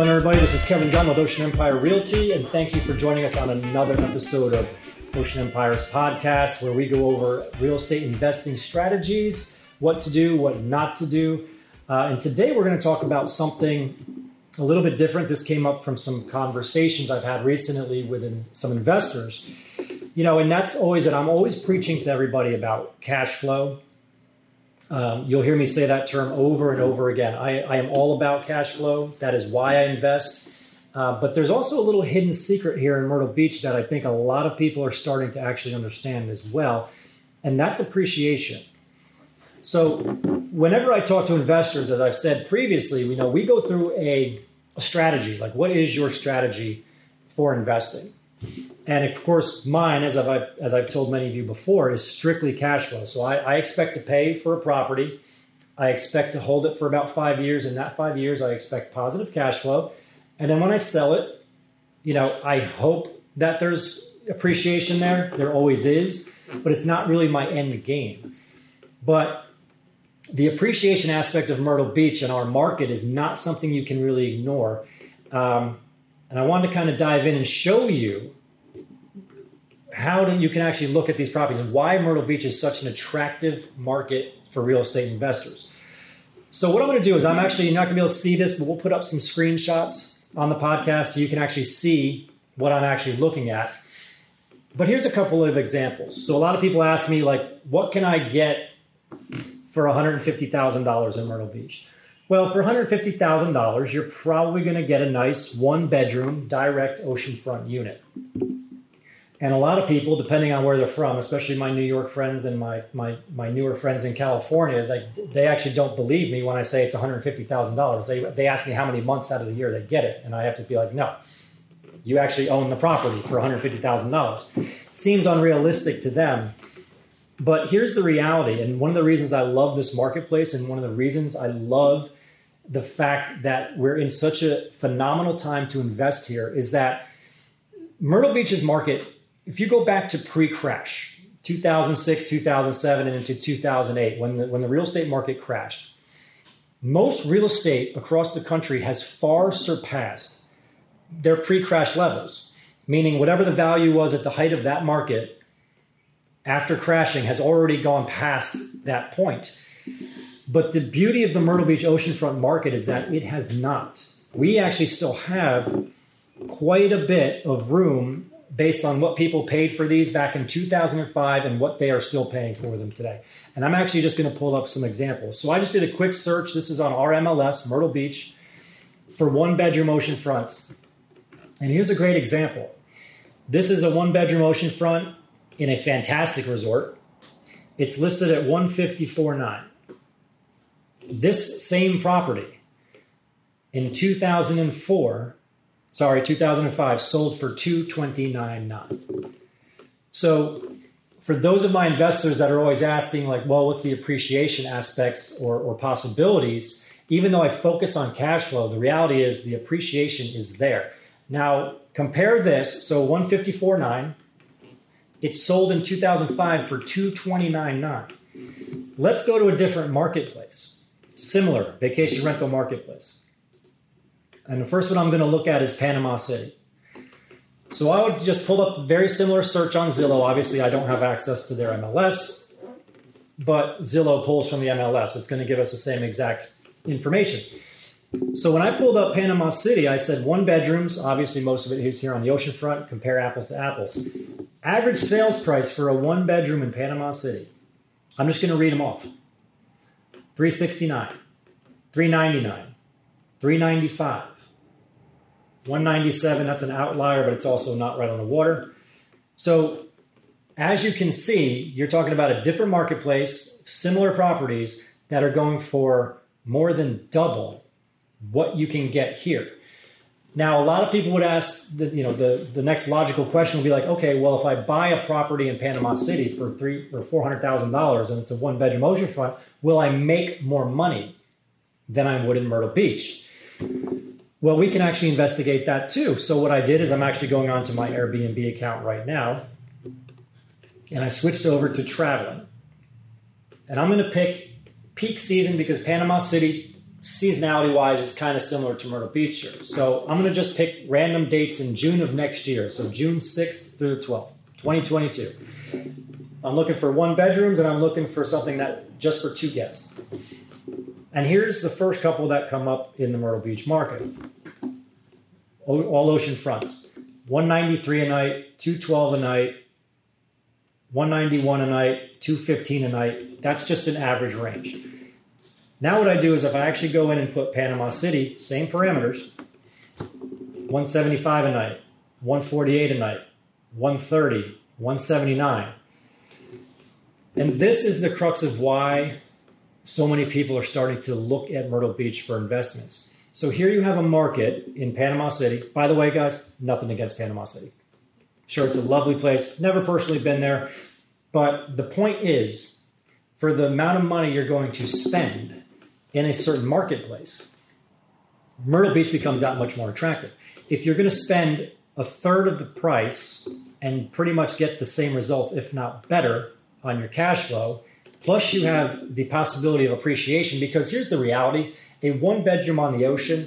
Going, everybody? This is Kevin Gunn with Ocean Empire Realty, and thank you for joining us on another episode of Ocean Empire's podcast, where we go over real estate investing strategies, what to do, what not to do. Uh, and today we're going to talk about something a little bit different. This came up from some conversations I've had recently with some investors. You know, and that's always that I'm always preaching to everybody about cash flow um, you'll hear me say that term over and over again. I, I, am all about cash flow. That is why I invest. Uh, but there's also a little hidden secret here in Myrtle Beach that I think a lot of people are starting to actually understand as well, and that's appreciation. So, whenever I talk to investors, as I've said previously, you know, we go through a, a strategy. Like, what is your strategy for investing? And of course, mine, as I've, as I've told many of you before, is strictly cash flow. So I, I expect to pay for a property. I expect to hold it for about five years. In that five years, I expect positive cash flow. And then when I sell it, you know, I hope that there's appreciation there. There always is, but it's not really my end game. But the appreciation aspect of Myrtle Beach and our market is not something you can really ignore. Um, and I wanted to kind of dive in and show you how do, you can actually look at these properties and why Myrtle Beach is such an attractive market for real estate investors. So what I'm going to do is I'm actually you're not going to be able to see this, but we'll put up some screenshots on the podcast so you can actually see what I'm actually looking at. But here's a couple of examples. So a lot of people ask me like, what can I get for $150,000 in Myrtle Beach? Well, for $150,000, you're probably going to get a nice one bedroom direct oceanfront unit. And a lot of people, depending on where they're from, especially my New York friends and my my, my newer friends in California, they, they actually don't believe me when I say it's $150,000. They, they ask me how many months out of the year they get it. And I have to be like, no, you actually own the property for $150,000. Seems unrealistic to them. But here's the reality. And one of the reasons I love this marketplace and one of the reasons I love the fact that we're in such a phenomenal time to invest here is that Myrtle Beach's market if you go back to pre-crash, 2006, 2007, and into 2008, when the, when the real estate market crashed, most real estate across the country has far surpassed their pre-crash levels, meaning whatever the value was at the height of that market after crashing has already gone past that point. But the beauty of the Myrtle Beach oceanfront market is that it has not. We actually still have quite a bit of room based on what people paid for these back in 2005 and what they are still paying for them today. And I'm actually just going to pull up some examples. So I just did a quick search. This is on our MLS, Myrtle Beach, for one bedroom ocean fronts. And here's a great example. This is a one bedroom ocean front in a fantastic resort. It's listed at 154.9. This same property in 2004 sorry, 2005, sold for 229.9. So for those of my investors that are always asking, like, well, what's the appreciation aspects or, or possibilities? Even though I focus on cash flow, the reality is the appreciation is there. Now, compare this. So 154.9, it sold in 2005 for 229.9. Let's go to a different marketplace, similar vacation rental marketplace. And the first one I'm going to look at is Panama City. So I would just pull up a very similar search on Zillow. Obviously, I don't have access to their MLS, but Zillow pulls from the MLS. It's going to give us the same exact information. So when I pulled up Panama City, I said one bedrooms. Obviously, most of it is here on the oceanfront. Compare apples to apples. Average sales price for a one bedroom in Panama City. I'm just going to read them off. 369, 399, 395, 197, that's an outlier, but it's also not right on the water. So, as you can see, you're talking about a different marketplace, similar properties that are going for more than double what you can get here. Now, a lot of people would ask, the, you know, the, the next logical question would be like, okay, well, if I buy a property in Panama City for three or four hundred thousand dollars and it's a one bedroom oceanfront, will I make more money than I would in Myrtle Beach? Well, we can actually investigate that too. So what I did is I'm actually going on to my Airbnb account right now, and I switched over to traveling. And I'm going to pick peak season because Panama City seasonality wise is kind of similar to Myrtle Beach here. So I'm going to just pick random dates in June of next year. So June 6th through the 12th, 2022. I'm looking for one bedrooms and I'm looking for something that just for two guests. And here's the first couple that come up in the Myrtle Beach market. All ocean fronts. 193 a night, 212 a night, 191 a night, 215 a night. That's just an average range. Now what I do is if I actually go in and put Panama City, same parameters, 175 a night, 148 a night, 130, 179. And this is the crux of why so many people are starting to look at Myrtle Beach for investments. So here you have a market in Panama City. By the way, guys, nothing against Panama City. Sure, it's a lovely place. Never personally been there. But the point is, for the amount of money you're going to spend, in a certain marketplace, Myrtle Beach becomes that much more attractive. If you're going to spend a third of the price and pretty much get the same results, if not better, on your cash flow, plus you have the possibility of appreciation, because here's the reality a one bedroom on the ocean,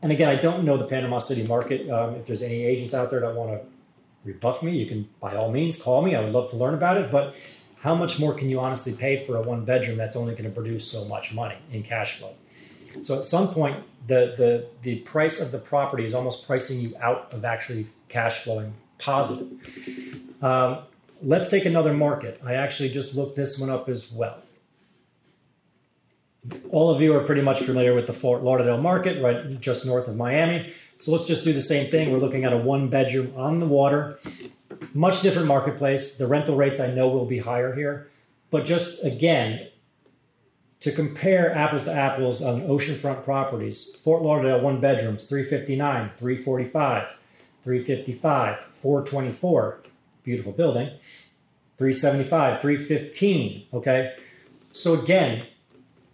and again, I don't know the Panama City market. Um, if there's any agents out there that want to rebuff me, you can by all means call me. I would love to learn about it. But how much more can you honestly pay for a one bedroom that's only going to produce so much money in cash flow? So at some point, the, the, the price of the property is almost pricing you out of actually cash flowing positive. Um, let's take another market. I actually just looked this one up as well. All of you are pretty much familiar with the Fort Lauderdale market, right just north of Miami. So let's just do the same thing. We're looking at a one bedroom on the water much different marketplace. The rental rates I know will be higher here. But just again, to compare apples to apples on oceanfront properties, Fort Lauderdale one bedrooms, 359, 345, 355, 424, beautiful building, 375, 315, okay? So again,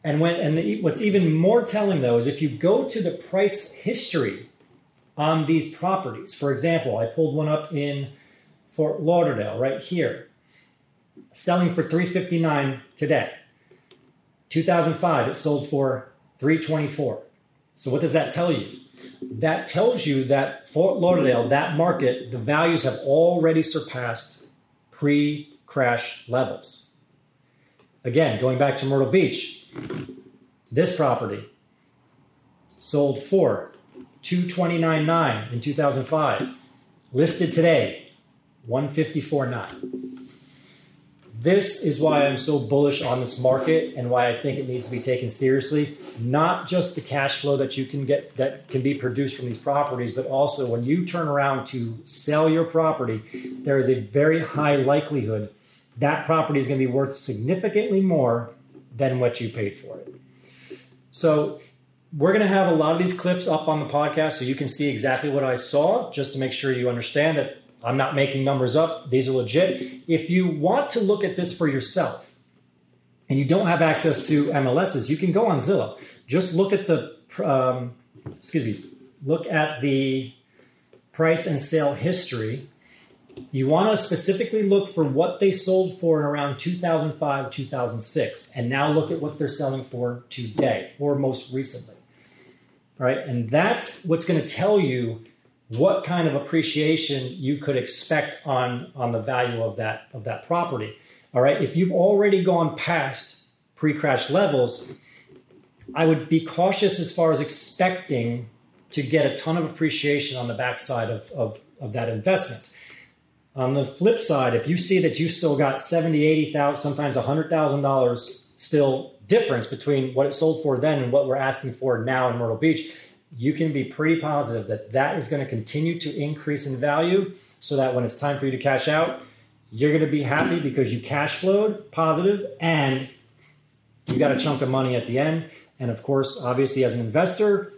and when and the, what's even more telling though is if you go to the price history on these properties. For example, I pulled one up in Fort Lauderdale, right here, selling for 359 today. 2005, it sold for 324. So what does that tell you? That tells you that Fort Lauderdale, that market, the values have already surpassed pre-crash levels. Again, going back to Myrtle Beach, this property sold for 229.9 in 2005, listed today 154.9. This is why I'm so bullish on this market and why I think it needs to be taken seriously. Not just the cash flow that you can get that can be produced from these properties, but also when you turn around to sell your property, there is a very high likelihood that property is going to be worth significantly more than what you paid for it. So we're going to have a lot of these clips up on the podcast so you can see exactly what I saw, just to make sure you understand that I'm not making numbers up. These are legit. If you want to look at this for yourself and you don't have access to MLSs, you can go on Zillow. Just look at the, um, excuse me, look at the price and sale history. You want to specifically look for what they sold for in around 2005, 2006, and now look at what they're selling for today or most recently. Right? And that's what's going to tell you what kind of appreciation you could expect on on the value of that of that property. All right, if you've already gone past pre-crash levels, I would be cautious as far as expecting to get a ton of appreciation on the backside of, of, of that investment. On the flip side, if you see that you still got 70, 80,000, sometimes $100,000 still difference between what it sold for then and what we're asking for now in Myrtle Beach, you can be pretty positive that that is going to continue to increase in value so that when it's time for you to cash out, you're going to be happy because you cash flowed positive and you got a chunk of money at the end. And of course, obviously, as an investor,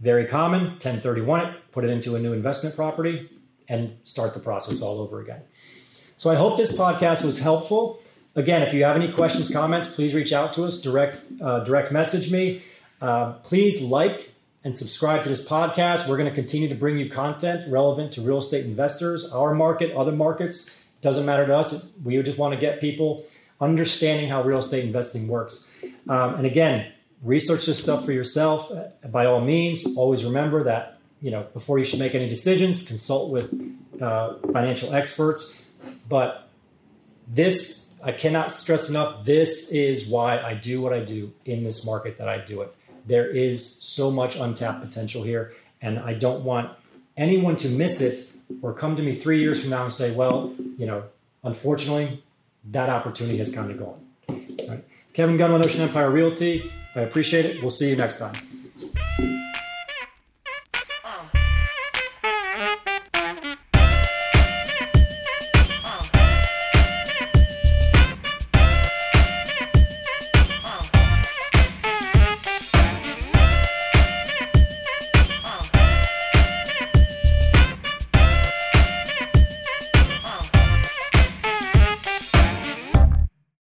very common 1031 it, put it into a new investment property, and start the process all over again. So I hope this podcast was helpful. Again, if you have any questions, comments, please reach out to us, direct, uh, direct message me. Uh, please like and subscribe to this podcast. We're going to continue to bring you content relevant to real estate investors, our market, other markets. It Doesn't matter to us. We just want to get people understanding how real estate investing works. Um, and again, research this stuff for yourself. By all means, always remember that you know before you should make any decisions, consult with uh, financial experts. But this, I cannot stress enough. This is why I do what I do in this market that I do it. There is so much untapped potential here, and I don't want anyone to miss it or come to me three years from now and say, "Well, you know, unfortunately, that opportunity has kind of gone." Right. Kevin Gunn with Ocean Empire Realty. I appreciate it. We'll see you next time.